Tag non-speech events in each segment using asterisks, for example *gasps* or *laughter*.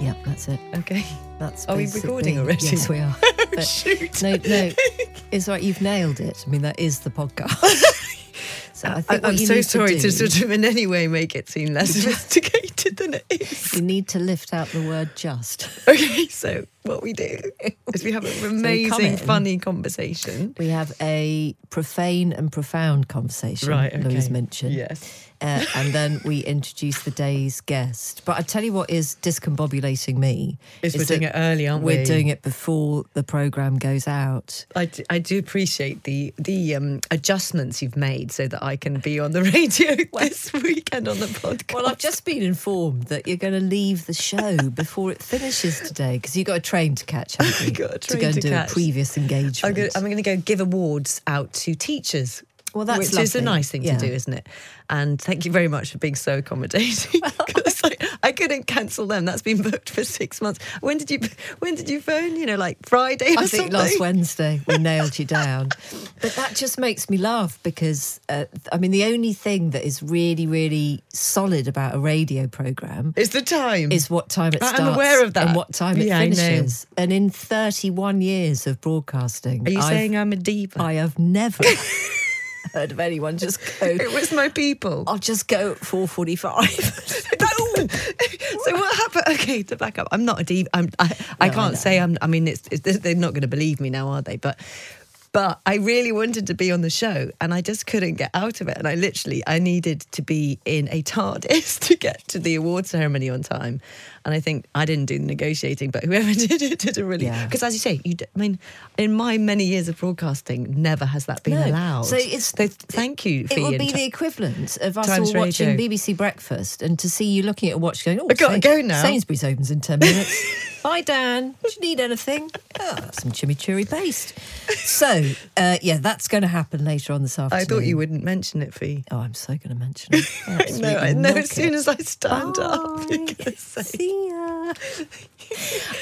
Yep, that's it. Okay. That's Are we recording already? Yes, we are. *laughs* But Shoot. No, no, *laughs* it's right. You've nailed it. I mean, that is the podcast. *laughs* so I I, think what am so sorry to, to, sort of in any way make it seem less sophisticated than it is. You need to lift out the word "just." Okay, so what we do *laughs* is we have an amazing, in. funny conversation. We have a profane and profound conversation. Right, Louise mentioned. Yes. Uh, and then we introduce the day's guest. But I tell you what is discombobulating me Is we're doing it early, aren't we? We're doing it before the program goes out. I do, I do appreciate the the um, adjustments you've made so that I can be on the *laughs* radio this weekend on the podcast. Well, I've just been informed that you're going to leave the show before it finishes today because you've got a train to catch, haven't you? *laughs* to go and do catch. a previous engagement. I'm going, I'm going to go give awards out to teachers. Well, that's which is a nice thing Yeah. to do, isn't it? And thank you very much for being so accommodating. *laughs* 'Cause, like, I couldn't cancel them. That's been booked for six months. When did you? When did you phone? You know, like Friday or I think something. last Wednesday we *laughs* nailed you down. But that just makes me laugh because, uh, I mean, the only thing that is really, really solid about a radio programme is the time. is what time it starts. I'm aware of that. and what time it Yeah, finishes. And in 31 years of broadcasting, Are you I've- saying I'm a diva? I have never *laughs* heard of anyone just *laughs* go, it was my people. I'll just go at 4.45. *laughs* so what happened? Okay, to back up, I'm not a diva. I'm, I, I No, I can't know. say I'm. I mean, it's, it's they're not going to believe me now, are they? But but I really wanted to be on the show, and I just couldn't get out of it. And I literally I needed to be in a TARDIS *laughs* to get to the award ceremony on time. And I think I didn't do the negotiating, but whoever *laughs* did it did a really Yeah. because, as you say, you. I mean, in my many years of broadcasting, never has that been No. allowed. So it's So thank you. It Fi, would be t- the equivalent of us all watching Radio. BBC Breakfast and to see you looking at a watch going, oh, I gotta go now." Sainsbury's opens in 10 minutes. *laughs* Bye, Dan. Do you need anything? Oh, some chimichurri paste. So, uh, yeah, that's going to happen later on this afternoon. I thought you wouldn't mention it, Fi. Oh, I'm so going to mention it. *laughs* I know, I know. As soon as I stand up, *laughs* you're Bye. gonna say See ya.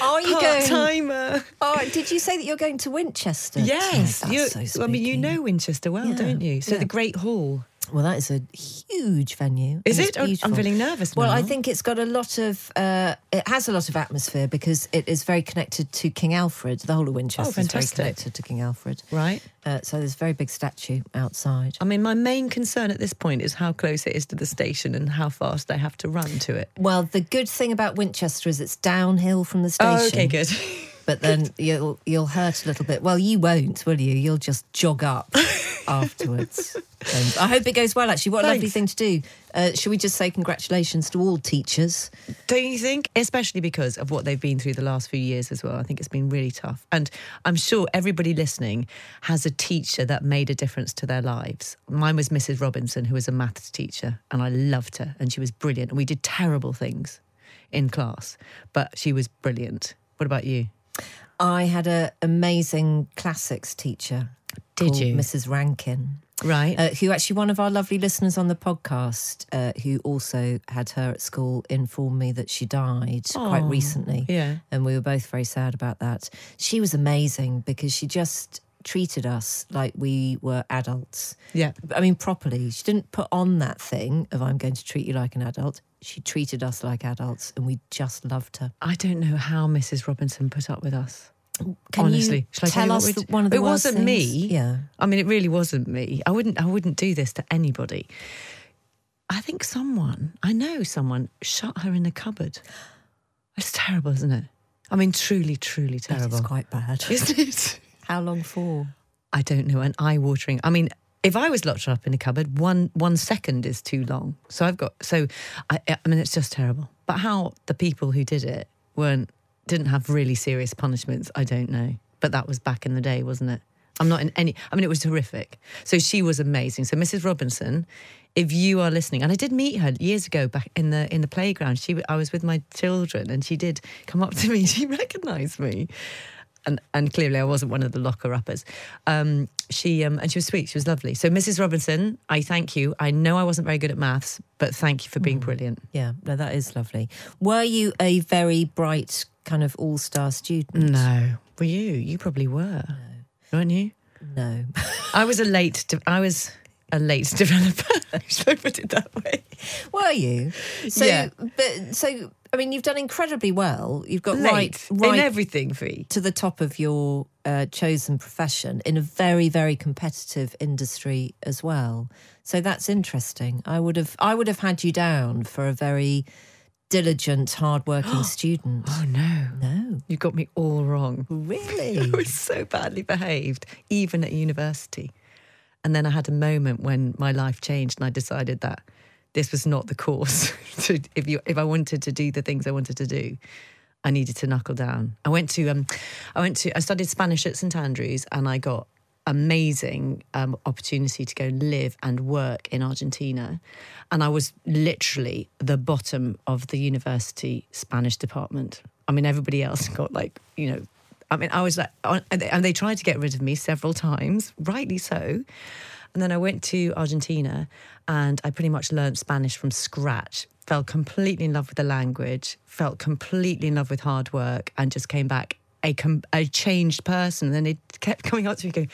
Are you going? timer. Oh, did you say that you're going to Winchester? Yes, That's so I mean you know Winchester well, Yeah, don't you? So yeah. the Great Hall. Well, that is a huge venue. Is it? Oh, I'm feeling nervous Well, now. I think it's got a lot of. Uh, it has a lot of atmosphere because it is very connected to King Alfred. The whole of Winchester is very Oh, connected to King Alfred. Right. Uh, so there's a very big statue outside. I mean, my main concern at this point is how close it is to the station and how fast I have to run to it. Well, the good thing about Winchester is it's downhill from the station. Oh, okay, good. *laughs* But then you'll you'll hurt a little bit. Well, you won't, will you? You'll just jog up *laughs* afterwards. And I hope it goes well. Actually, what a lovely thing to do. Uh, should we just say congratulations to all teachers? Don't you think? Especially because of what they've been through the last few years as well. I think it's been really tough. And I'm sure everybody listening has a teacher that made a difference to their lives. Mine was Mrs. Robinson, who was a maths teacher, and I loved her, and she was brilliant. And we did terrible things in class, but she was brilliant. What about you? I had an amazing classics teacher. Did called you? Mrs. Rankin. Right. Uh, who actually one of our lovely listeners on the podcast, uh, who also had her at school, informed me that she died quite Oh, recently. yeah. and we were both very sad about that. She was amazing because she just treated us like we were adults. Yeah. I mean, properly. She didn't put on that thing of I'm going to treat you like an adult. She treated us like adults and we just loved her. I don't know how Mrs. Robinson put up with us. Can Honestly, you Shall I tell what us the- one of the It wasn't me. Yeah. I mean, it really wasn't me. I wouldn't. I wouldn't do this to anybody. I think someone I know someone shut her in the cupboard. It's terrible, isn't it? I mean, truly, truly terrible. It's quite bad. isn't it? How long for? I don't know. An eye watering. I mean, if I was locked up in a cupboard, one one second is too long. So I've got. So I. I mean, it's just terrible. But how the people who did it weren't didn't have really serious punishments, I don't know. But that was back in the day, wasn't it? I'm not in any. I mean, it was horrific. So she was amazing. So Mrs. Robinson, if you are listening, and I did meet her years ago back in the in the playground. She, I was with my children, and she did come up to me. *laughs* She recognised me and and clearly I wasn't one of the locker uppers. Um, she um, and she was sweet. She was lovely. So Mrs. Robinson, I thank you. I know I wasn't very good at maths, but thank you for being brilliant. Yeah, no, that is lovely. Were you a very bright kind of all star student? No, were you? You probably were, No. weren't you? No. I was a late. I was a late *laughs* developer. Should I put it that way? Were you? So, Yeah. but so I mean, you've done incredibly well. You've got Late right, in right everything, Fi. to the top of your uh, chosen profession in a very, very competitive industry as well. So that's interesting. I would have, I would have had you down for a very diligent, hardworking *gasps* student. Oh no, No, you got me all wrong. Really, *laughs* I was so badly behaved, even at university. And then I had a moment when my life changed and I decided that this was not the course. *laughs* to, if, you, if I wanted to do the things I wanted to do, I needed to knuckle down. I went to, um, I went to, I studied Spanish at St Andrews and I got amazing um, opportunity to go live and work in Argentina. And I was literally the bottom of the university Spanish department. I mean, everybody else *laughs* got like, you know, I mean, I was like, and they- tried to get rid of me several times, rightly so. And then I went to Argentina and I pretty much learned Spanish from scratch. Fell completely in love with the language, felt completely in love with hard work, and just came back a, a changed person. And then they kept *laughs* coming up to me going,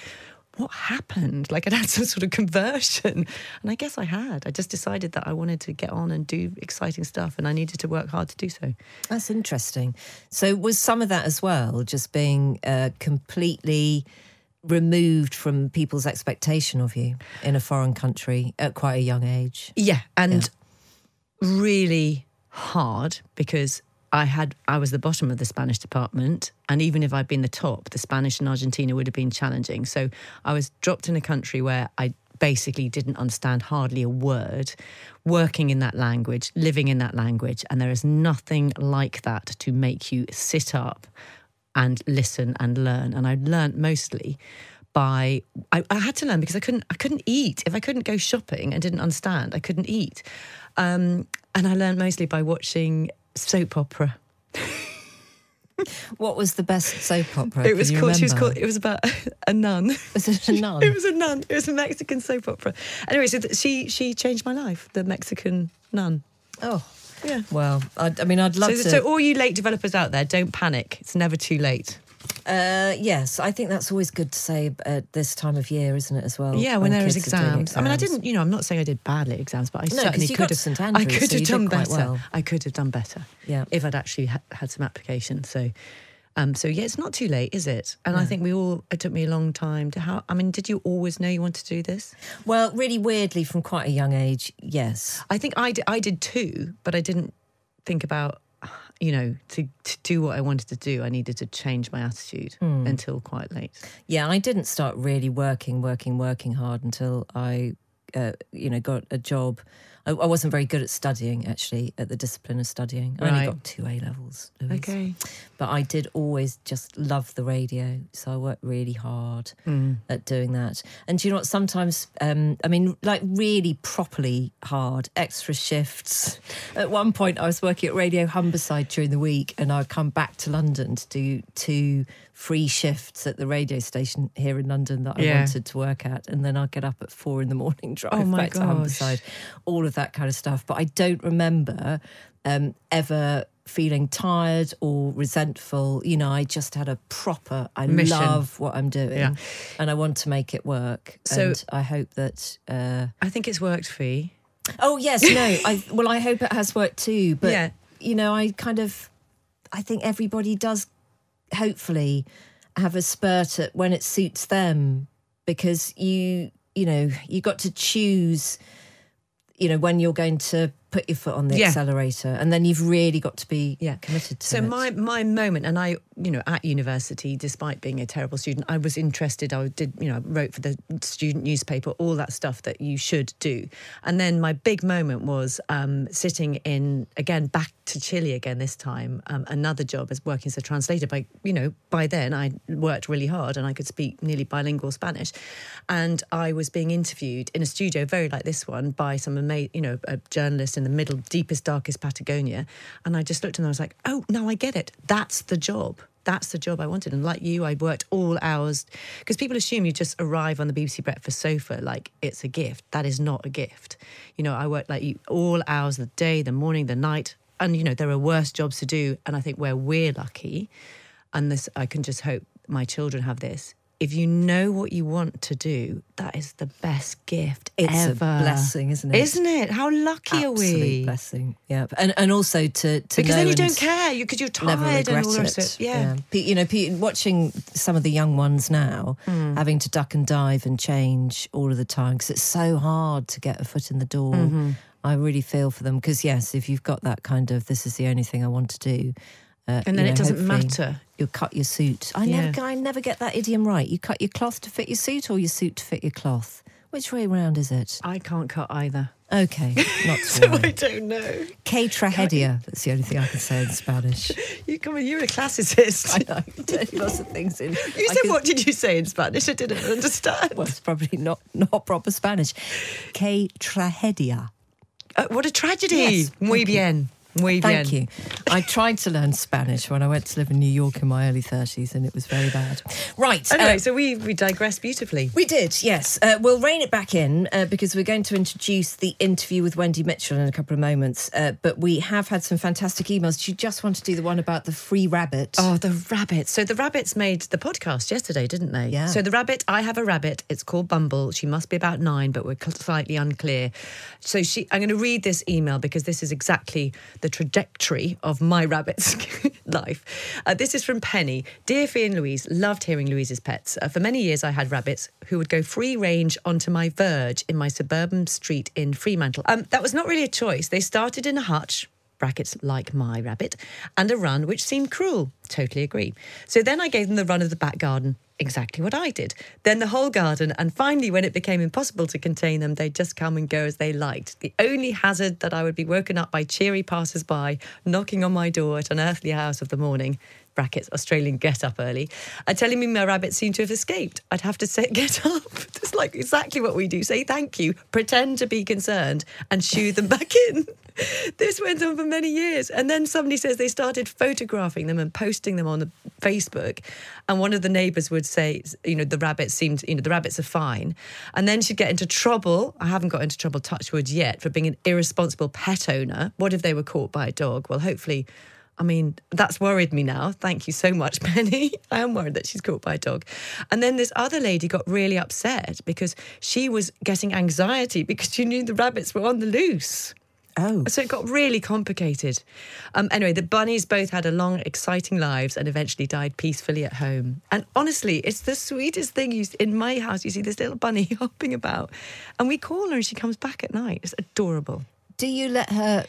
What happened? Like I'd had some sort of conversion. And I guess I had. I just decided that I wanted to get on and do exciting stuff and I needed to work hard to do so. That's interesting. So, was some of that as well just being uh, completely removed from people's expectation of you in a foreign country at quite a young age? Yeah, and really hard because I had I was the bottom of the Spanish department, and even if I'd been the top, the Spanish and Argentina would have been challenging. So I was dropped in a country where I basically didn't understand hardly a word, working in that language, living in that language, and there is nothing like that to make you sit up and listen and learn. And I learned mostly by I, I had to learn because I couldn't I couldn't eat if I couldn't go shopping and didn't understand I couldn't eat, um, and I learned mostly by watching soap opera. *laughs* What was the best soap opera? It was called. She was called. It was about *laughs* a nun. Was it a *laughs* nun? It was a nun. It was a Mexican soap opera. Anyway, so th- she she changed my life. The Mexican nun. Oh, Yeah. well, I, I mean, I'd love So, to. so all you late developers out there, don't panic. It's never too late. Uh, yes, I think that's always good to say at this time of year, isn't it? As well. Yeah, when, there is doing exams. I mean, I didn't. You know, I'm not saying I did badly at exams, but I No, certainly could have. St I could so have done quite better. well. I could have done better. Yeah. If I'd actually ha- had some application. So. Um, so yeah, it's not too late, is it? And I think we all. It took me a long time to. How? I mean, did you always know you wanted to do this? Well, really weirdly, from quite a young age, yes. I think I did, I did too, but I didn't think about, you know, to, to do what I wanted to do, I needed to change my attitude until quite late. Yeah, I didn't start really working, working, working hard until I, uh, you know, got a job. I, I wasn't very good at studying, actually, at the discipline of studying. I only got two A levels. Louise. Okay. But I did always just love the radio. So I worked really hard Mm. at doing that. And do you know what? Sometimes, um, I mean, like really properly hard, extra shifts. At one point, I was working at Radio Humberside during the week and I'd come back to London to do two free shifts at the radio station here in London that I Yeah. wanted to work at. And then I'd get up at four in the morning, *laughs* drive Oh my back to. Humberside, all of that kind of stuff. But I don't remember um, ever feeling tired or resentful. You know, I just had a proper, I Mission. love what I'm doing Yeah. and I want to make it work. So- and I hope that. Uh, I think it's worked for you. oh, yes, no. I Well, I hope it has worked too. But, Yeah. you know, I kind of, I think everybody does hopefully have a spurt at when it suits them because you, you know, you got to choose you know when you're going to put your foot on the Yeah. accelerator and then you've really got to be Yeah. committed to So it. my my moment, and I, you know, at university, despite being a terrible student, I was interested. I did, you know, wrote for the student newspaper, all that stuff that you should do. And then my big moment was um, sitting in again back to Chile again this time. Um, another job as working as a translator. By you know, by then I worked really hard and I could speak nearly bilingual Spanish, and I was being interviewed in a studio very like this one by some ama- you know a journalist in the middle, deepest, darkest Patagonia, and I just looked and I was like, oh, now I get it. That's the job. That's the job I wanted. And like you, I worked all hours because people assume you just arrive on the BBC Breakfast sofa like it's a gift. That is not a gift. You know, I worked like you all hours of the day, the morning, the night. And, you know, there are worse jobs to do. And I think where we're lucky, and this, I can just hope my children have this. If you know what you want to do, that is the best gift It's a ever. blessing, isn't it? Isn't it? How lucky are we? Absolute blessing yeah and and also to, to Because then you don't care because you're never tired and all it it. Yeah. Pe- you know watching some of the young ones now Hmm. having to duck and dive and change all of the time because it's so hard to get a foot in the door Mm-hmm. I really feel for them because yes if you've got that kind of this is the only thing I want to do uh, And you then it know, doesn't matter. You'll cut your suit. I Yeah. never, I never get that idiom right. You cut your cloth to fit your suit, or your suit to fit your cloth. Which way round is it? I can't cut either. Okay, *laughs* not So I don't know. Que tragedia. That's the only thing I can say in Spanish. *laughs* You come in, you're a classicist. I know. Lots of things in. *laughs* You I said, could- what did you say in Spanish? I didn't understand. Well, it's probably not not proper Spanish. K tragedia. Uh, what a tragedy. Yes, Muy you. bien. Muy bien. Thank you. I tried to learn Spanish when I went to live in New York in my early 30s and it was very bad. Right. Anyway, uh, so we, we digress beautifully. We did, yes. Uh, we'll rein it back in uh, because we're going to introduce the interview with Wendy Mitchell in a couple of moments. Uh, but we have had some fantastic emails. Do you just want to do the one about the free rabbit? Oh, the rabbit. So the rabbits made the podcast yesterday, didn't they? Yeah. So the rabbit, I have a rabbit. It's called Bumble. She must be about nine, but we're slightly unclear. So she, I'm going to read this email because this is exactly the trajectory of my rabbit's *laughs* life. Uh, this is from Penny. Dear Fi and Louise, loved hearing Louise's pets. Uh, for many years, I had rabbits who would go free range onto my verge in my suburban street in Fremantle. Um, that was not really a choice. They started in a hutch brackets like my rabbit, and a run which seemed cruel. Totally agree. So then I gave them the run of the back garden, exactly what I did. Then the whole garden, and finally, when it became impossible to contain them, they'd just come and go as they liked. The only hazard that I would be woken up by cheery passers by knocking on my door at an unearthly hours of the morning. Brackets Australian get up early, are telling me my rabbits seem to have escaped. I'd have to say, *laughs* get up. It's like exactly what we do. Say thank you, pretend to be concerned, and shoo them *laughs* back in. This went on for many years. And then somebody says they started photographing them and posting them on the Facebook. And one of the neighbours would say, you know, the rabbits seemed, you know, the rabbits are fine. And then she'd get into trouble. I haven't got into trouble, touch wood, yet, for being an irresponsible pet owner. What if they were caught by a dog? Well, hopefully. I mean, that's worried me now. Thank you so much, *laughs* Penny. I am worried that she's caught by a dog. And then this other lady got really upset because she was getting anxiety because she knew the rabbits were on the loose. Oh. So it got really complicated. Um, anyway, the bunnies both had a long, exciting lives and eventually died peacefully at home. And honestly, it's the sweetest thing. You, in my house, you see this little bunny *laughs* hopping about, and we call her and she comes back at night. It's adorable. Do you let her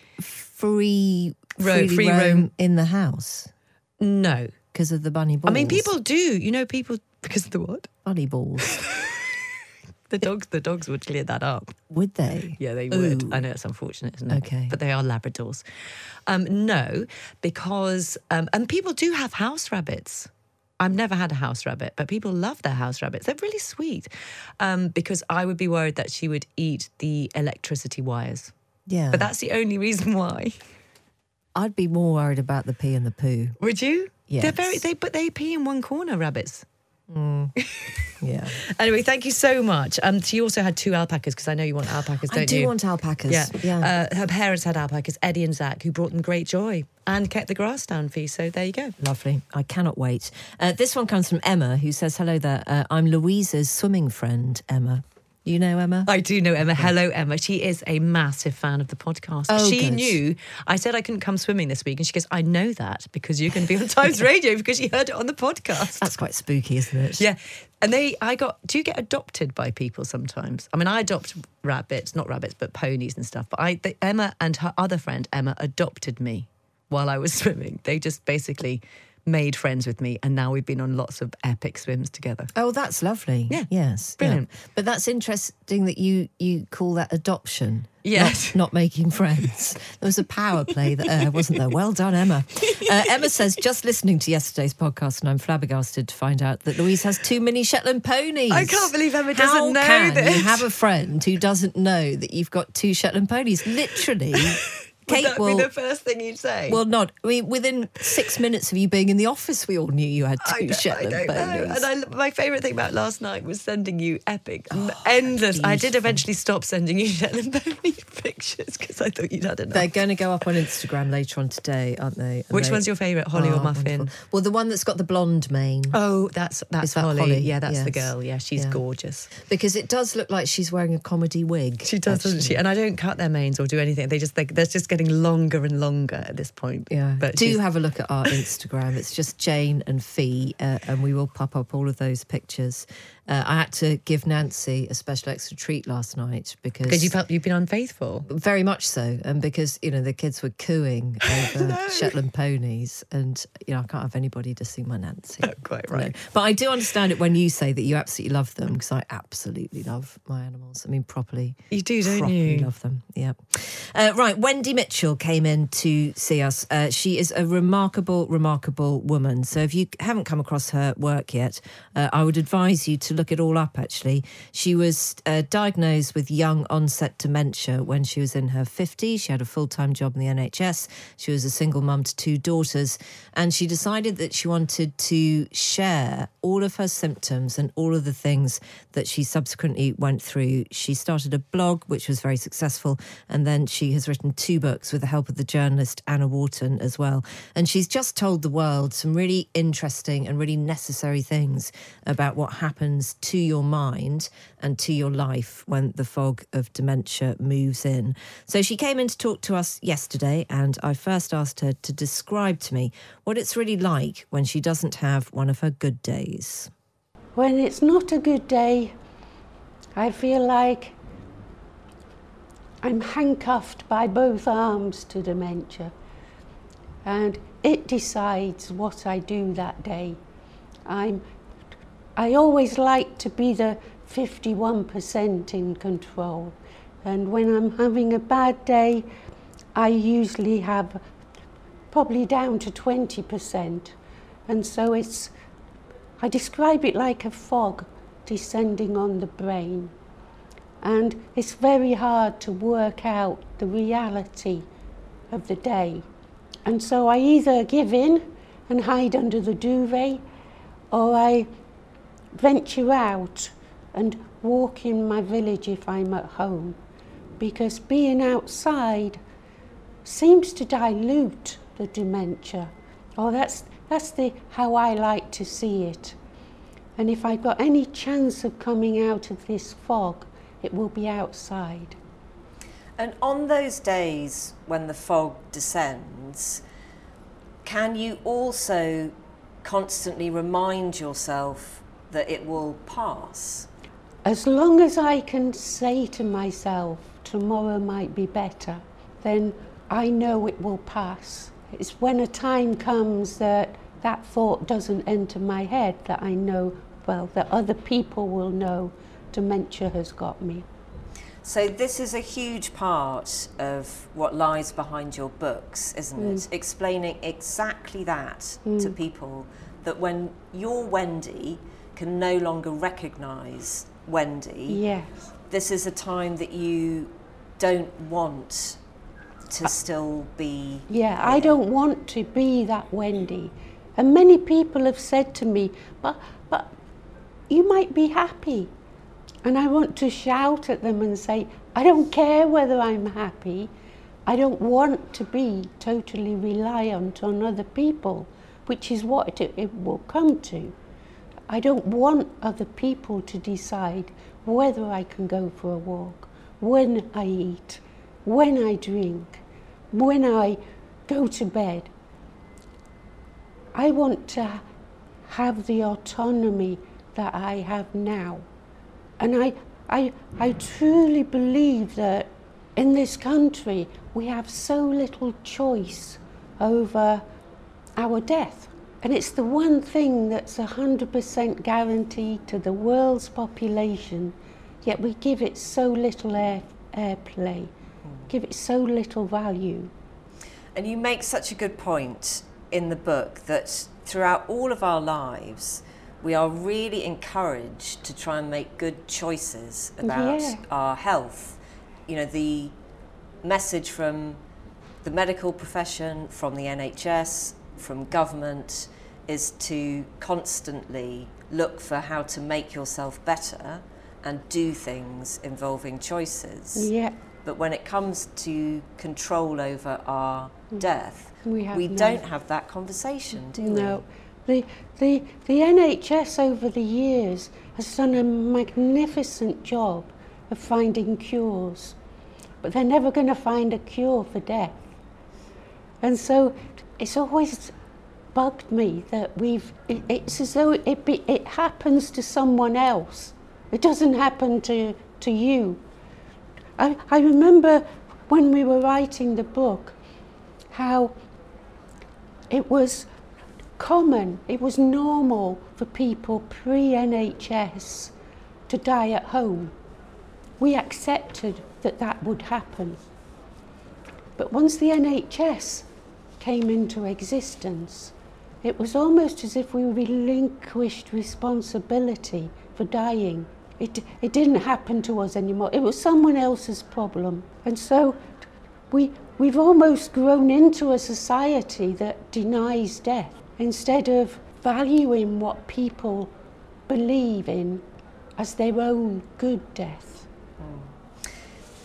free, Ro- freely free roam, roam. in the house No. because of the bunny balls? I mean, people do. You know, people, because of the what? Bunny balls. *laughs* The dogs, the dogs would clear that up. Would they? Yeah, they would. I know it's unfortunate, isn't it? Okay. But they are Labradors. Um, no, because, um, and people do have house rabbits. I've never had a house rabbit, but people love their house rabbits. They're really sweet. Um, because I would be worried that she would eat the electricity wires. Yeah. But that's the only reason why. I'd be more worried about the pee and the poo. Would you? Yeah. They're very, they, but they pee in one corner, rabbits. Yeah. *laughs* Anyway, thank you so much. Um, she also had two alpacas because I know you want alpacas, don't I do you? want alpacas. Yeah. Yeah. Uh, her parents had alpacas, Eddie and Zach, who brought them great joy and kept the grass down for you. So there you go. Lovely. I cannot wait. Uh, this one comes from Emma, who says, Hello there. Uh, I'm Louisa's swimming friend, Emma. You know Emma? I do know Emma. Hello, Emma. She is a massive fan of the podcast. Oh, she good. knew I said I couldn't come swimming this week, and she goes, "I know that because you're going to be on Times *laughs* Radio because she heard it on the podcast." That's quite spooky, isn't it? Yeah. And they, I got, do you get adopted by people sometimes? I mean, I adopt rabbits, not rabbits, but ponies and stuff. But I, they, Emma and her other friend, Emma, adopted me while I was *laughs* swimming. They just basically made friends with me. And now we've been on lots of epic swims together. Oh, that's lovely. Yeah. Yes. yeah. Brilliant. But that's interesting that you you call that adoption. Yes. Not, *laughs* not making friends. There was a power play there, wasn't there? Well done, Emma. Uh, *laughs* Emma says, just listening to yesterday's podcast, and I'm flabbergasted to find out that Louise has two mini Shetland ponies. I can't believe Emma doesn't know can this. you have a friend who doesn't know that you've got two Shetland ponies? Literally, *laughs* Would Kate that will. be the first thing you'd say? Well, not. I mean, within six minutes of you being in the office, we all knew you had two I Shetland ponies. And I, my favourite thing about last night was sending you epic, m oh, endless. I did eventually stop sending you *laughs* Shetland pony pictures because I thought you'd had enough. They're going to go up on Instagram later on today, aren't they? And Which they- one's your favourite, Holly or Oh, Muffin? wonderful. Well, the one that's got the blonde mane. Oh, that's that's that Holly. Holly? Yeah, that's the girl. Yeah, she's Yeah. gorgeous. Because it does look like she's wearing a comedy wig. She does, doesn't she? And I don't cut their manes or do anything. They just they, they're just getting longer and longer at this point. Yeah. but Do have a look at our Instagram. It's just Jane and Fi, uh, and we will pop up all of those pictures. Uh, I had to give Nancy a special extra treat last night because because you felt you've been unfaithful. very much so, and because you know the kids were cooing *laughs* over Shetland ponies, and you know I can't have anybody dissing my Nancy. Quite No. right. But I do understand it when you say that you absolutely love them because I absolutely love my animals. I mean, properly. You do, don't you? love them. Yeah. Uh, right. Wendy Mitchell came in to see us. Uh, she is a remarkable, remarkable woman. So if you haven't come across her work yet, uh, I would advise you to look it all up, actually. She was uh, diagnosed with young onset dementia when she was in her 50s. She had a full time job in the NHS. She was a single mum to two daughters. And she decided that she wanted to share all of her symptoms and all of the things that she subsequently went through. She started a blog, which was very successful. And then she has written two books with the help of the journalist Anna Wharton as well. And she's just told the world some really interesting and really necessary things about what happens to your mind and to your life when the fog of dementia moves in. So she came in to talk to us yesterday, and I first asked her to describe to me what it's really like when she doesn't have one of her good days. When it's not a good day, I feel like I'm handcuffed by both arms to dementia. And it decides what I do that day. I'm, I always like to be the 51% in control. And when I'm having a bad day, I usually have probably down to 20%. And so it's, I describe it like a fog descending on the brain. And it's very hard to work out the reality of the day. And so I either give in and hide under the duvet, or I venture out and walk in my village if I'm at home. Because being outside seems to dilute the dementia. Oh, that's, that's the, how I like to see it. And if I've got any chance of coming out of this fog, it will be outside. And on those days when the fog descends, can you also constantly remind yourself that it will pass? As long as I can say to myself, tomorrow might be better, then I know it will pass. It's when a time comes that that thought doesn't enter my head that I know, well, that other people will know dementia has got me. So, this is a huge part of what lies behind your books, isn't it? Mm. Explaining exactly that to mm. people that when you're Wendy can no longer recognise Wendy, Yes. this is a time that you don't want to still be. Yeah, I don't want to be that Wendy. And many people have said to me, but, but you might be happy. And I want to shout at them and say, I don't care whether I'm happy. I don't want to be totally reliant on other people, which is what it, it will come to. I don't want other people to decide whether I can go for a walk, when I eat, when I drink, when I go to bed. I want to have the autonomy that I have now. And I, I, I truly believe that in this country we have so little choice over our death. And it's the one thing that's 100% guaranteed to the world's population, yet we give it so little air, airplay, give it so little value. And you make such a good point in the book that throughout all of our lives, we are really encouraged to try and make good choices about Yeah. our health. You know, the message from the medical profession, from the NHS, from government is to constantly look for how to make yourself better and do things involving choices. Yeah, But when it comes to control over our death, Mm. We have none. don't have that conversation, do we? no. The, the, the NHS over the years has done a magnificent job of finding cures, but they're never going to find a cure for death. And so it's always bugged me that we've, it, it's as though it, be, it happens to someone else. It doesn't happen to, to you. I, I remember when we were writing the book how it was common, it was normal for people pre NHS to die at home. We accepted that that would happen. But once the NHS came into existence, it was almost as if we relinquished responsibility for dying. It, it didn't happen to us anymore. It was someone else's problem. And so we, we've almost grown into a society that denies death instead of valuing what people believe in as their own good death.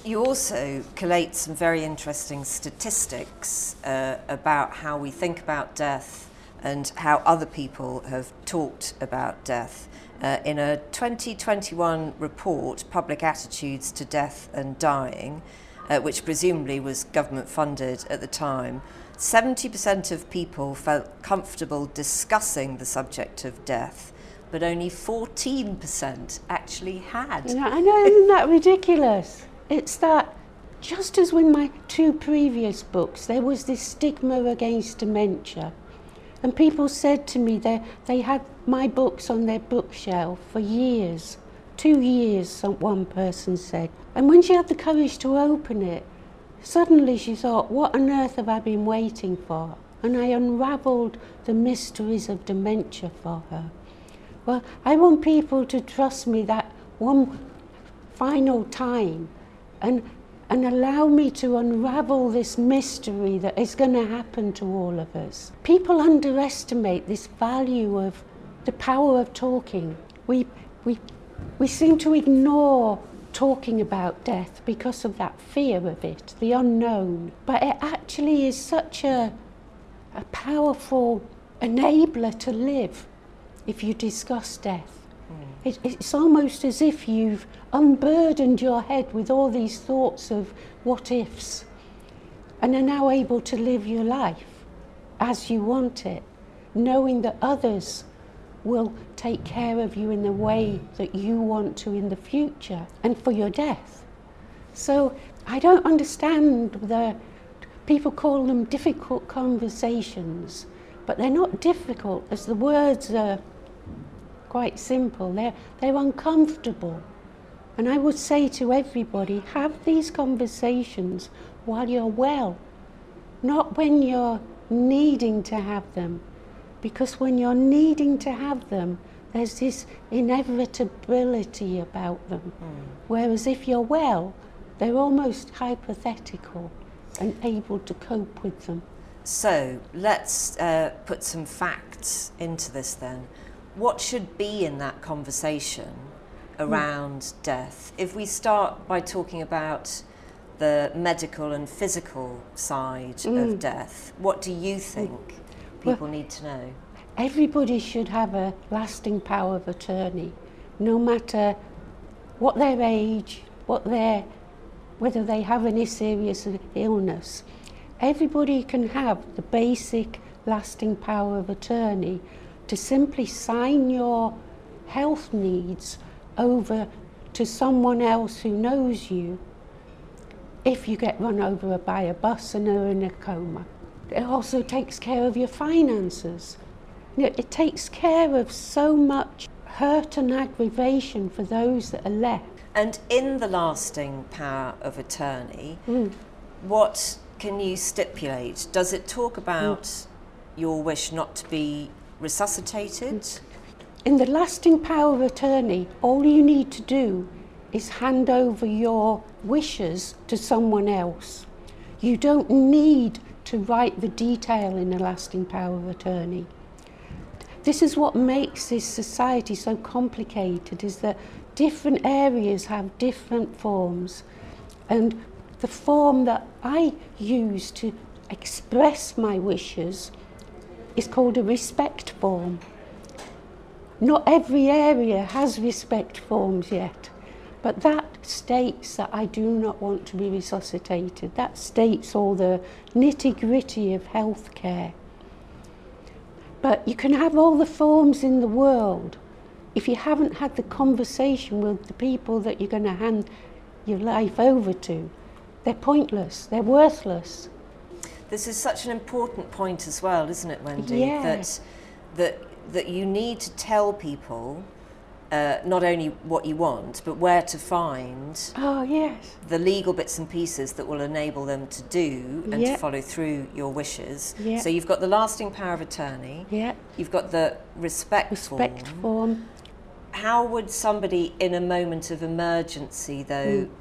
You also collate some very interesting statistics uh, about how we think about death and how other people have talked about death. Uh, in a 2021 report, Public Attitudes to Death and Dying, uh, which presumably was government funded at the time, 70% of people felt comfortable discussing the subject of death, but only 14% actually had. You know, I know, isn't that ridiculous? It's that just as with my two previous books, there was this stigma against dementia. And people said to me they, they had my books on their bookshelf for years. Two years, one person said. And when she had the courage to open it, suddenly she thought, what on earth have I been waiting for? And I unravelled the mysteries of dementia for her. Well, I want people to trust me that one final time and, and allow me to unravel this mystery that is going to happen to all of us. People underestimate this value of the power of talking. We, we, we seem to ignore talking about death because of that fear of it, the unknown. But it actually is such a, a powerful enabler to live if you discuss death. It, it's almost as if you've unburdened your head with all these thoughts of what ifs and are now able to live your life as you want it, knowing that others will take care of you in the way that you want to in the future and for your death. So I don't understand the people call them difficult conversations, but they're not difficult as the words are quite simple. They're, they're uncomfortable. And I would say to everybody have these conversations while you're well, not when you're needing to have them. Because when you're needing to have them, there's this inevitability about them. Whereas if you're well, they're almost hypothetical and able to cope with them. So let's uh, put some facts into this then. What should be in that conversation hmm. around death? If we start by talking about the medical and physical side of hmm. death, what do you hmm. think people need to know? Everybody should have a lasting power of attorney, no matter what their age, what their, whether they have any serious illness. Everybody can have the basic lasting power of attorney to simply sign your health needs over to someone else who knows you if you get run over by a bus and are in a coma. It also takes care of your finances. It takes care of so much hurt and aggravation for those that are left. And in the lasting power of attorney, hmm. what can you stipulate? Does it talk about hmm. your wish not to be resuscitated? In the lasting power of attorney, all you need to do is hand over your wishes to someone else. You don't need to write the detail in a lasting power of attorney. This is what makes this society so complicated is that different areas have different forms and the form that I use to express my wishes is called a respect form. Not every area has respect forms yet, but that states that I do not want to be resuscitated. That states all the nitty gritty of healthcare. But you can have all the forms in the world. If you haven't had the conversation with the people that you're going to hand your life over to, they're pointless, they're worthless. This is such an important point as well, isn't it, Wendy? Yeah. That that that you need to tell people uh, not only what you want, but where to find Oh, yes. the legal bits and pieces that will enable them to do and Yeah. to follow through your wishes. Yeah. So you've got the lasting power of attorney. Yeah. You've got the respect, Respect form. form. How would somebody in a moment of emergency, though, Hmm.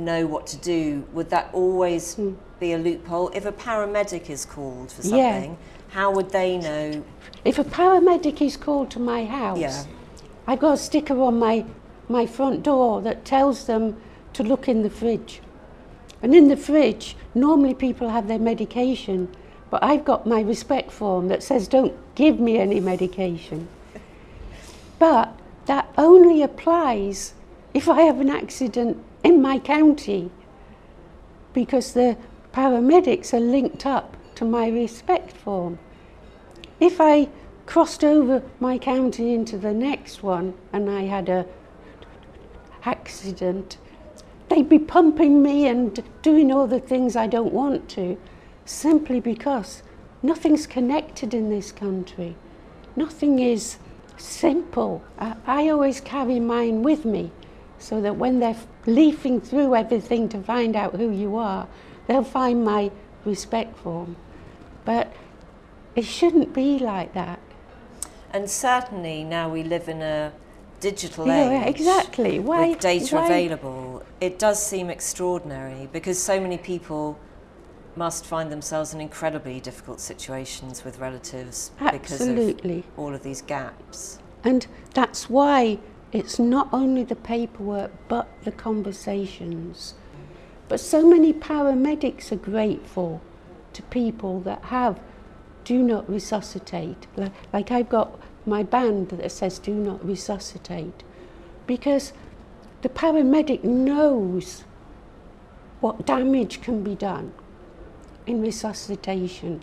Know what to do? Would that always hmm. be a loophole? If a paramedic is called for Yeah. something, how would they know? If a paramedic is called to my house, Yeah. I've got a sticker on my, my front door that tells them to look in the fridge. And in the fridge, normally people have their medication, but I've got my respect form that says don't give me any medication. But that only applies if I have an accident in my county because the paramedics are linked up to my respect form. If I crossed over my county into the next one and I had a accident, they'd be pumping me and doing all the things I don't want to simply because nothing's connected in this country. Nothing is simple. I, I always carry mine with me so that when they're leafing through everything to find out who you are, they'll find my respect form. But it shouldn't be like that. And certainly now we live in a digital Yeah, age. exactly. Why- with data why- available, it does seem extraordinary because so many people must find themselves in incredibly difficult situations with relatives because Absolutely. of all of these gaps. And that's why it's not only the paperwork but the conversations. But so many paramedics are grateful to people that have do not resuscitate. Like, like I've got my band that says do not resuscitate because the paramedic knows what damage can be done in resuscitation.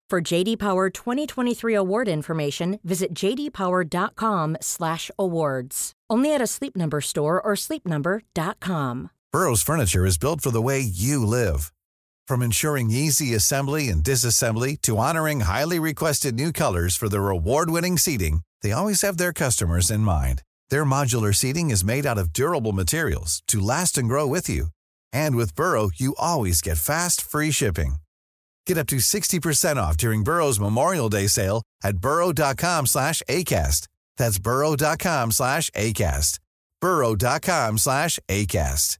For JD Power 2023 award information, visit jdpower.com/awards. Only at a Sleep Number store or sleepnumber.com. Burrow's furniture is built for the way you live. From ensuring easy assembly and disassembly to honoring highly requested new colors for their award-winning seating, they always have their customers in mind. Their modular seating is made out of durable materials to last and grow with you. And with Burrow, you always get fast, free shipping. Get up to 60% off during Burrow's Memorial Day sale at burrow.com slash ACAST. That's burrow.com slash ACAST. burrow.com slash ACAST.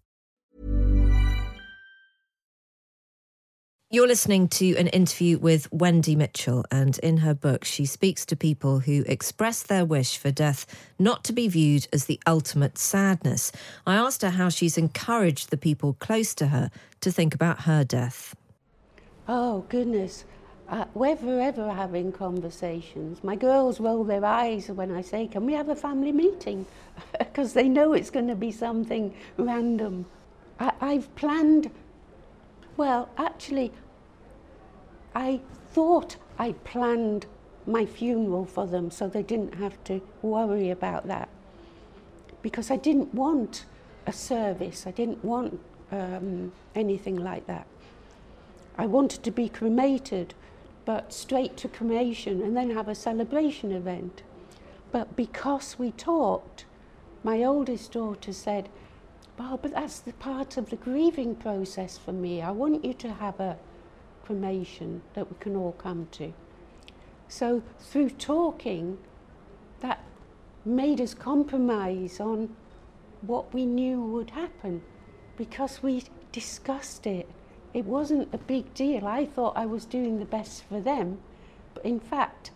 You're listening to an interview with Wendy Mitchell, and in her book, she speaks to people who express their wish for death not to be viewed as the ultimate sadness. I asked her how she's encouraged the people close to her to think about her death. Oh, goodness. Uh, we're forever having conversations. My girls roll their eyes when I say, Can we have a family meeting? *laughs* Because they know it's going to be something random. I, I've planned, well, actually, I thought I planned my funeral for them so they didn't have to worry about that. Because I didn't want a service, I didn't want um, anything like that. I wanted to be cremated, but straight to cremation and then have a celebration event. But because we talked, my oldest daughter said, Oh, but that's the part of the grieving process for me. I want you to have a cremation that we can all come to. So through talking, that made us compromise on what we knew would happen because we discussed it. It wasn't a big deal. I thought I was doing the best for them, but in fact,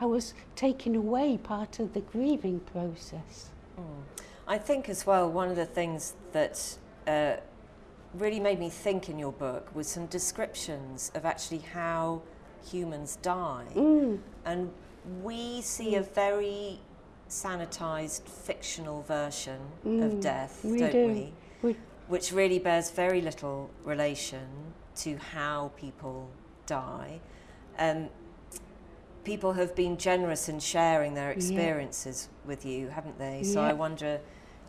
I was taking away part of the grieving process. I think as well, one of the things that uh, really made me think in your book was some descriptions of actually how humans die. Mm. And we see a very sanitized fictional version of Mm, death, we don't do. we? We- Which really bears very little relation to how people die. Um, people have been generous in sharing their experiences with you, haven't they? So I wonder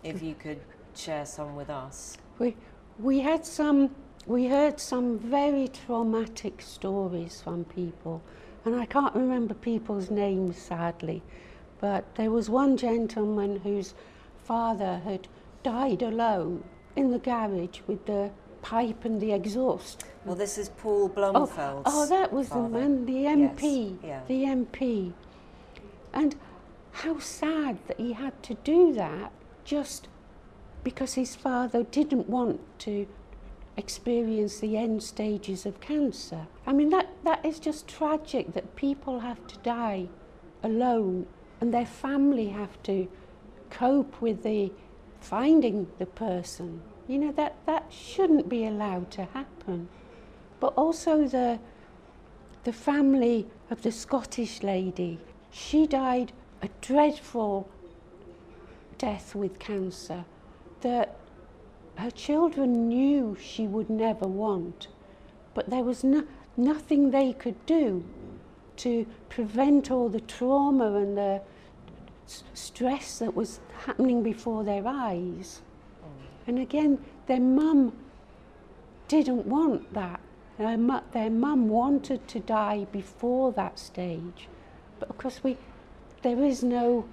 if you could share some with us. We, we had some, we heard some very traumatic stories from people, and I can't remember people's names sadly, but there was one gentleman whose father had died alone in the garage with the pipe and the exhaust. Well, this is Paul Oh, oh, that was the man, the MP, Yes, yeah. the MP. And how sad that he had to do that just because his father didn't want to experience the end stages of cancer. I mean, that, that is just tragic that people have to die alone and their family have to cope with the finding the person. You know, that, that shouldn't be allowed to happen. But also the, the family of the Scottish lady, she died a dreadful death with cancer that her children knew she would never want, but there was no, nothing they could do to prevent all the trauma and the stress that was happening before their eyes. And again, their mum didn't want that. Their, mu- their mum wanted to die before that stage, but of course we, there is no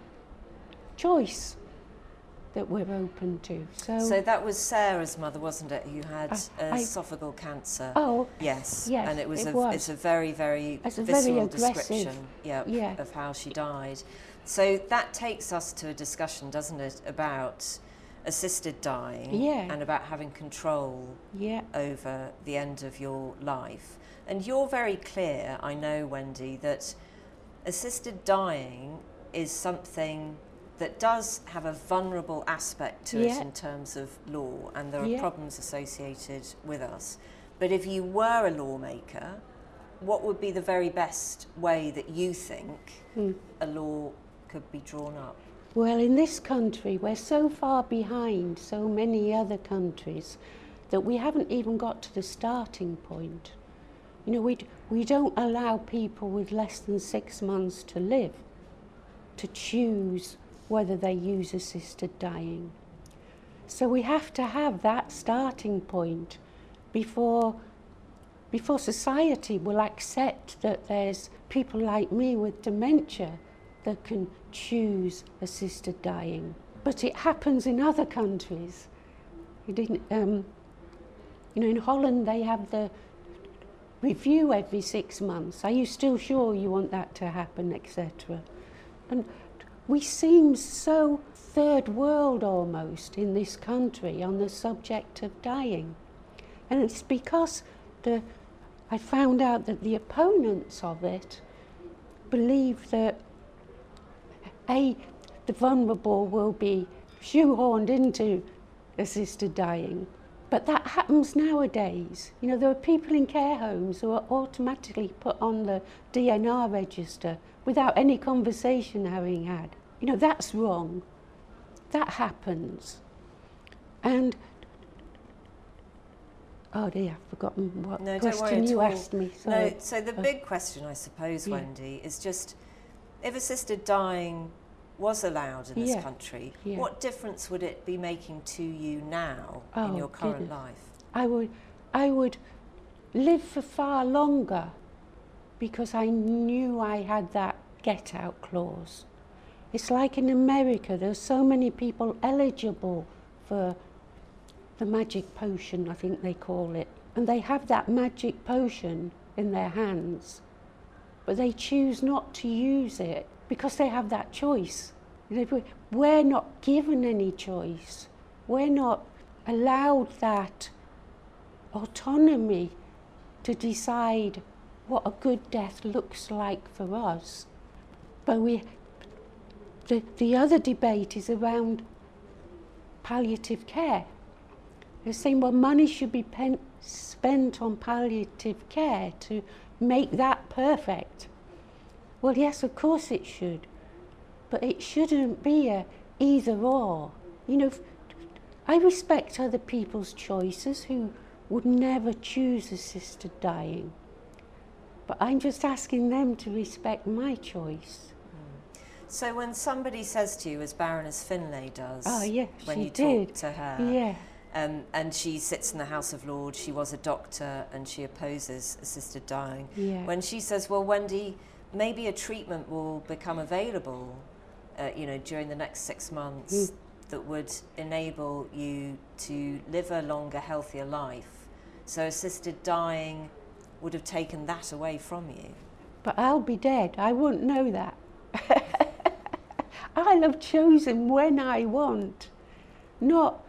choice that we're open to. So, So that was Sarah's mother, wasn't it, who had I- esophageal cancer? Oh, yes. yes, and it was it a was. it's a very very It's a very visceral description, yeah, yeah. of how she died. So that takes us to a discussion, doesn't it, about assisted dying Yeah. and about having control yeah, over the end of your life. And you're very clear, I know, Wendy, that assisted dying is something that does have a vulnerable aspect to Yeah. it in terms of law, and there are problems associated with us. But if you were a lawmaker, what would be the very best way that you think Hmm. a law could be drawn up? Well, in this country, we're so far behind so many other countries that we haven't even got to the starting point. You know, we, we don't allow people with less than six months to live to choose whether they use assisted dying. So we have to have that starting point before before society will accept that there's people like me with dementia that can choose assisted dying. But it happens in other countries. You um, know, in Holland they have the review every six months. Are you still sure you want that to happen, etc. And we seem so third world almost in this country on the subject of dying. And it's because the, I found out that the opponents of it believe that A, the vulnerable will be shoehorned into assisted dying. But that happens nowadays. You know, there are people in care homes who are automatically put on the DNR register without any conversation having had. You know, that's wrong. That happens. And oh dear, I've forgotten what No, question you asked me. Sorry. No, so the Uh, big question, I suppose, yeah. Wendy, is just if assisted dying was allowed in this Yeah, country, yeah. what difference would it be making to you now in Oh, your current goodness. life? I would, I would live for far longer because I knew I had that get out clause. It's like in America, there's so many people eligible for the magic potion, I think they call it. And they have that magic potion in their hands, but they choose not to use it because they have that choice. We- We're not given any choice. We're not allowed that autonomy to decide what a good death looks like for us. But we, the, the other debate is around palliative care. They're saying, well, money should be pen, spent on palliative care to make that perfect. Well, yes, of course it should, but it shouldn't be a either or. You know, I respect other people's choices who would never choose assisted dying, but I'm just asking them to respect my choice. Mm. So when somebody says to you, as Baroness Finlay does, ah, Oh, yeah, when you did. talk to her, Yeah. Um, and she sits in the House of Lords, she was a doctor and she opposes assisted dying. Yeah. When she says, well, Wendy, maybe a treatment will become available, uh, you know, during the next six months Mm. that would enable you to live a longer, healthier life. So assisted dying would have taken that away from you. But I'll be dead. I won't know that. *laughs* I'll have chosen when I want, not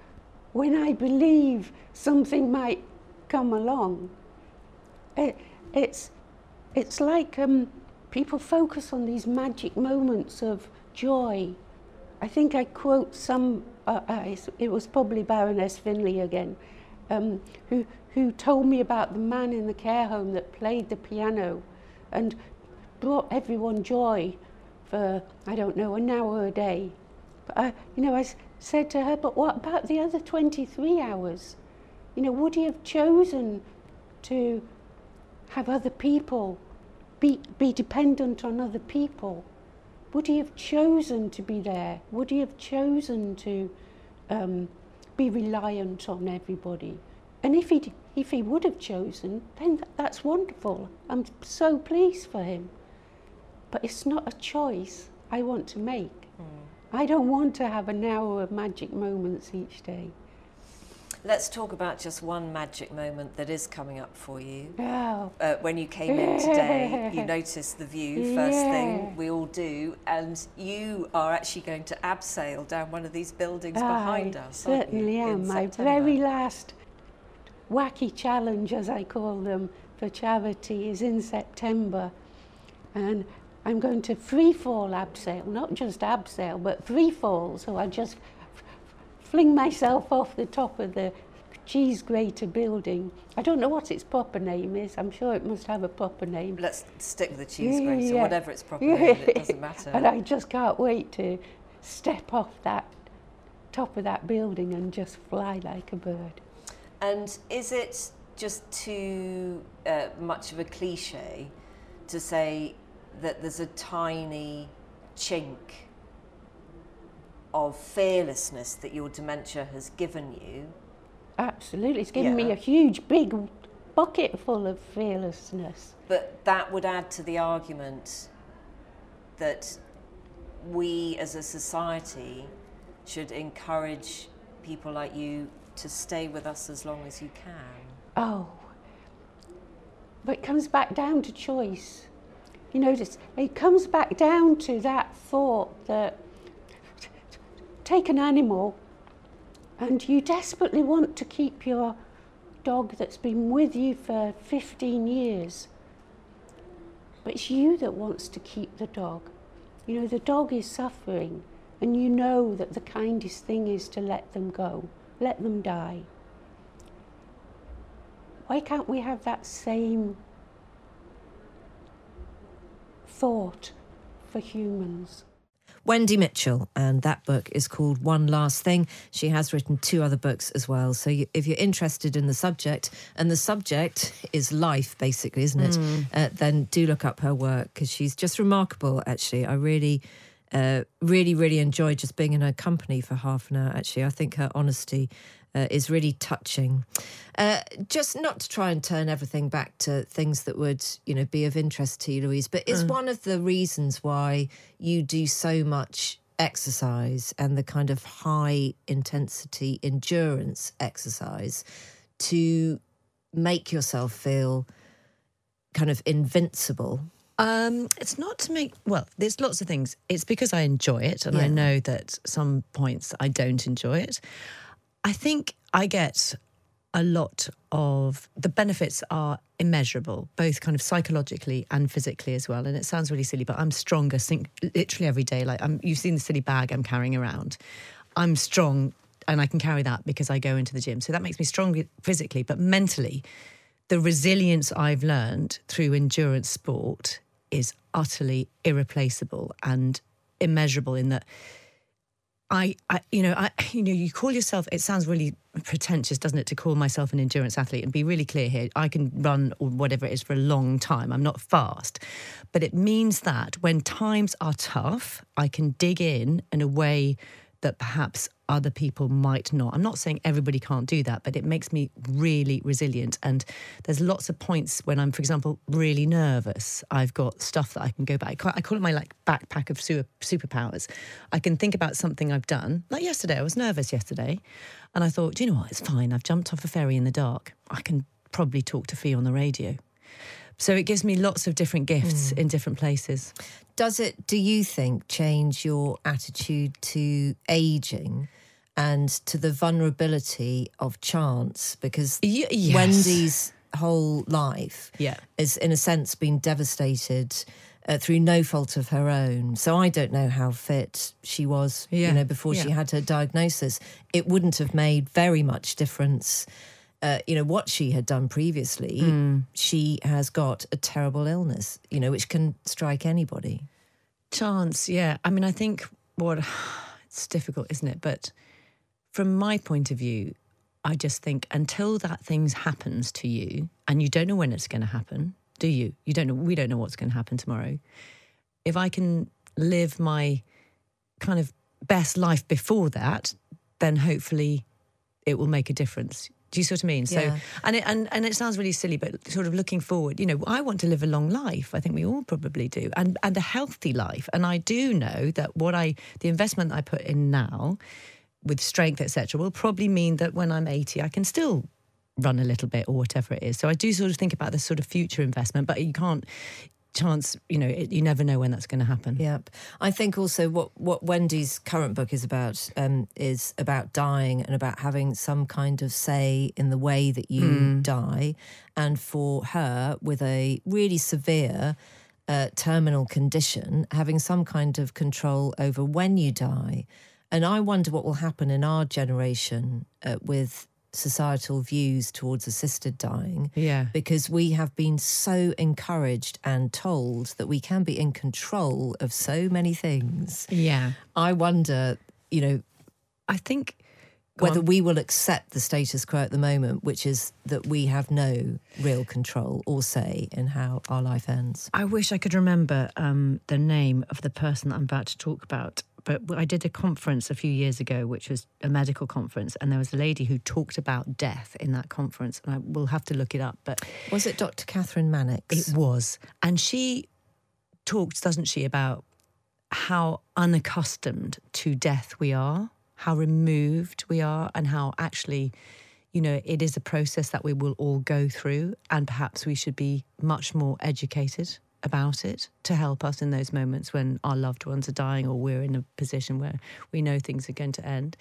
when I believe something might come along. It, it's, it's like um, people focus on these magic moments of joy. I think I quote some, uh, uh, it was probably Baroness Finlay again, um, who, who told me about the man in the care home that played the piano and brought everyone joy for, I don't know, an hour a day. I, you know, I said to her, but what about the other 23 hours? You know, would he have chosen to have other people, be, be dependent on other people? Would he have chosen to be there? Would he have chosen to um, be reliant on everybody? And if he, if he would have chosen, then th- that's wonderful. I'm so pleased for him. But it's not a choice I want to make. I don't want to have an hour of magic moments each day. Let's talk about just one magic moment that is coming up for you. Oh, Uh, when you came in today, you *laughs* noticed the view first Yeah. thing we all do, and you are actually going to abseil down one of these buildings behind I us. aren't you, certainly in am. My very last wacky challenge, as I call them, for charity is in September. And I'm going to free fall abseil, not just abseil, but free fall. So I just fling myself off the top of the cheese grater building. I don't know what its proper name is. I'm sure it must have a proper name. Let's stick with the cheese grater, yeah. whatever its proper name, it doesn't *laughs* matter. and I just can't wait to step off that top of that building and just fly like a bird. And is it just too uh, much of a cliche to say that there's a tiny chink of fearlessness that your dementia has given you? Absolutely. It's given me a huge, big bucket full of fearlessness. But that would add to the argument that we as a society should encourage people like you to stay with us as long as you can. Oh. But it comes back down to choice. You notice, it comes back down to that thought that take an animal and you desperately want to keep your dog that's been with you for 15 years. But it's you that wants to keep the dog. You know, the dog is suffering, and you know that the kindest thing is to let them go, let them die. Why can't we have that same thought for humans? Wendy Mitchell, and that book is called One Last Thing. She has written two other books as well. So you, if you're interested in the subject, and the subject is life, basically, isn't it? Uh, then do look up her work because she's just remarkable, actually. I really. Uh, really, really enjoyed just being in her company for half an hour. Actually, I think her honesty uh, is really touching. Uh, just not to try and turn everything back to things that would, you know, be of interest to you, Louise, but is one of the reasons why you do so much exercise and the kind of high intensity endurance exercise to make yourself feel kind of invincible. Um, it's not to make well. There's lots of things. It's because I enjoy it, and I know that some points I don't enjoy it. I think I get a lot of the benefits are immeasurable, both kind of psychologically and physically as well. And it sounds really silly, but I'm stronger, literally every day. Like I'm, you've seen the silly bag I'm carrying around. I'm strong, and I can carry that because I go into the gym. So that makes me strong physically, but mentally, the resilience I've learned through endurance sport is utterly irreplaceable and immeasurable in that I, I you know I *sighs* you know you call yourself it sounds really pretentious doesn't it to call myself an endurance athlete and be really clear here I can run or whatever it is for a long time. I'm not fast. But it means that when times are tough I can dig in in a way that perhaps other people might not. I'm not saying everybody can't do that, but it makes me really resilient. And there's lots of points when I'm, for example, really nervous. I've got stuff that I can go back. I call- it my like backpack of super, superpowers. I can think about something I've done. Like yesterday, I was nervous yesterday, and I thought, do you know what? It's fine. I've jumped off a ferry in the dark. I can probably talk to Fi on the radio. So it gives me lots of different gifts hmm. in different places. Does it, do you think, change your attitude to aging and to the vulnerability of chance? Because yes. Wendy's whole life Yeah. is, in a sense, been devastated. Uh, through no fault of her own, so I don't know how fit she was. Yeah, You know, before she had her diagnosis, it wouldn't have made very much difference. Uh, you know what she had done previously. Hmm. She has got a terrible illness. You know, which can strike anybody. Chance, yeah. I mean, I think what *sighs* it's difficult, isn't it? But from my point of view, I just think until that thing happens to you, and you don't know when it's going to happen, do you? You don't know. We don't know what's going to happen tomorrow. If I can live my kind of best life before that, then hopefully it will make a difference. Do you see what I mean? So, and it and, and it sounds really silly, but sort of looking forward, you know, I want to live a long life. I think we all probably do, and and a healthy life. And I do know that what I the investment I put in now, with strength, etc., will probably mean that when I'm eighty, I can still run a little bit or whatever it is. So I do sort of think about this sort of future investment, but you can't chance, you know, it, you never know when that's going to happen. Yep. I think also what, what Wendy's current book is about um, is about dying and about having some kind of say in the way that you die. And for her, with a really severe uh, terminal condition, having some kind of control over when you die. And I wonder what will happen in our generation uh, with societal views towards assisted dying. Yeah. Because we have been so encouraged and told that we can be in control of so many things. Yeah. I wonder, you know, I think whether on. we will accept the status quo at the moment, which is that we have no real control or say in how our life ends. I wish I could remember um, the name of the person that I'm about to talk about. But I did a conference a few years ago, which was a medical conference, and there was a lady who talked about death in that conference. And I will have to look it up. But Was it Dr. Kathryn Mannix? It was. And she talks, doesn't she, about how unaccustomed to death we are, how removed we are, and how actually, you know, it is a process that we will all go through. And perhaps we should be much more educated about it to help us in those moments when our loved ones are dying or we're in a position where we know things are going to end.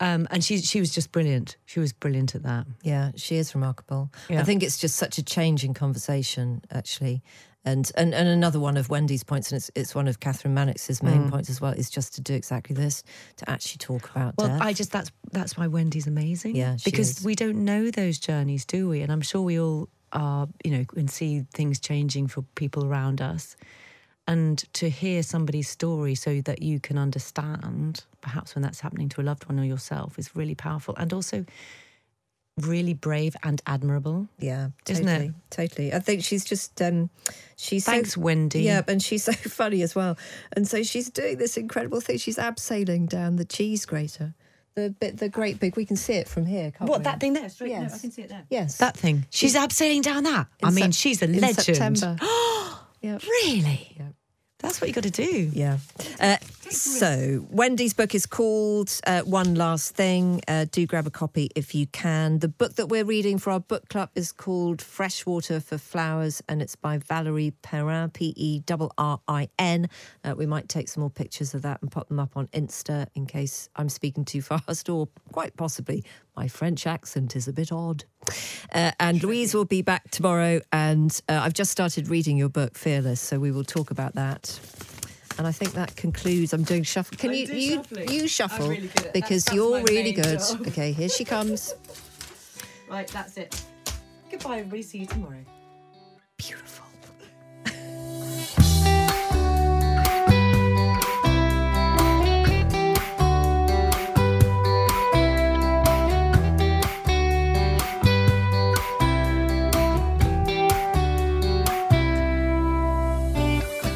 Um, and she she was just brilliant. She was brilliant at that. Yeah, she is remarkable. Yeah. I think it's just such a change in conversation, actually. And, and and another one of Wendy's points, and it's it's one of Kathryn Mannix's main Mm. points as well, is just to do exactly this, to actually talk about Well, death. I just that's that's why Wendy's amazing. Yeah, because is. we don't know those journeys, do we? And I'm sure we all are, you know, and see things changing for people around us. And to hear somebody's story so that you can understand, perhaps when that's happening to a loved one or yourself, is really powerful and also really brave and admirable. Yeah, Isn't totally, it? Totally. I think she's just um she's so- Thanks, Wendy. Yeah, and she's *laughs* so funny as well. And so she's doing this incredible thing. She's abseiling down the cheese grater. The bit the great big we can see it from here, can't What we? What that thing there? Straight Yes. no, I can see it there. Yes. That thing. She's abseiling down that. I mean, Sep- she's a in legend. September. *gasps* yeah. Really? Yeah. That's what you got to do. Yeah. Uh, so, Wendy's book is called uh, One Last Thing. Uh, do grab a copy if you can. The book that we're reading for our book club is called Freshwater for Flowers, and it's by Valerie Perrin, P E R R I N. Uh, we might take some more pictures of that and pop them up on Insta in case I'm speaking too *laughs* fast, or quite possibly my French accent is a bit odd. Uh, and Louise will be back tomorrow, and uh, I've just started reading your book, Fearless, so we will talk about that. And I think that concludes. I'm doing shuffle. Can I you you shuffling. you shuffle really because that's- you're that's really good. job. Okay, here she comes. *laughs* Right, that's it. Goodbye, everybody. See you tomorrow. Beautiful.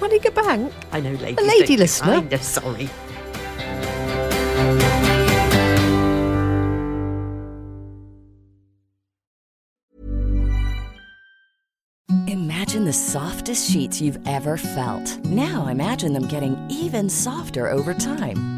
Running a bank? I know, ladies. A lady don't- listener. I know, sorry. Imagine the softest sheets you've ever felt. Now imagine them getting even softer over time.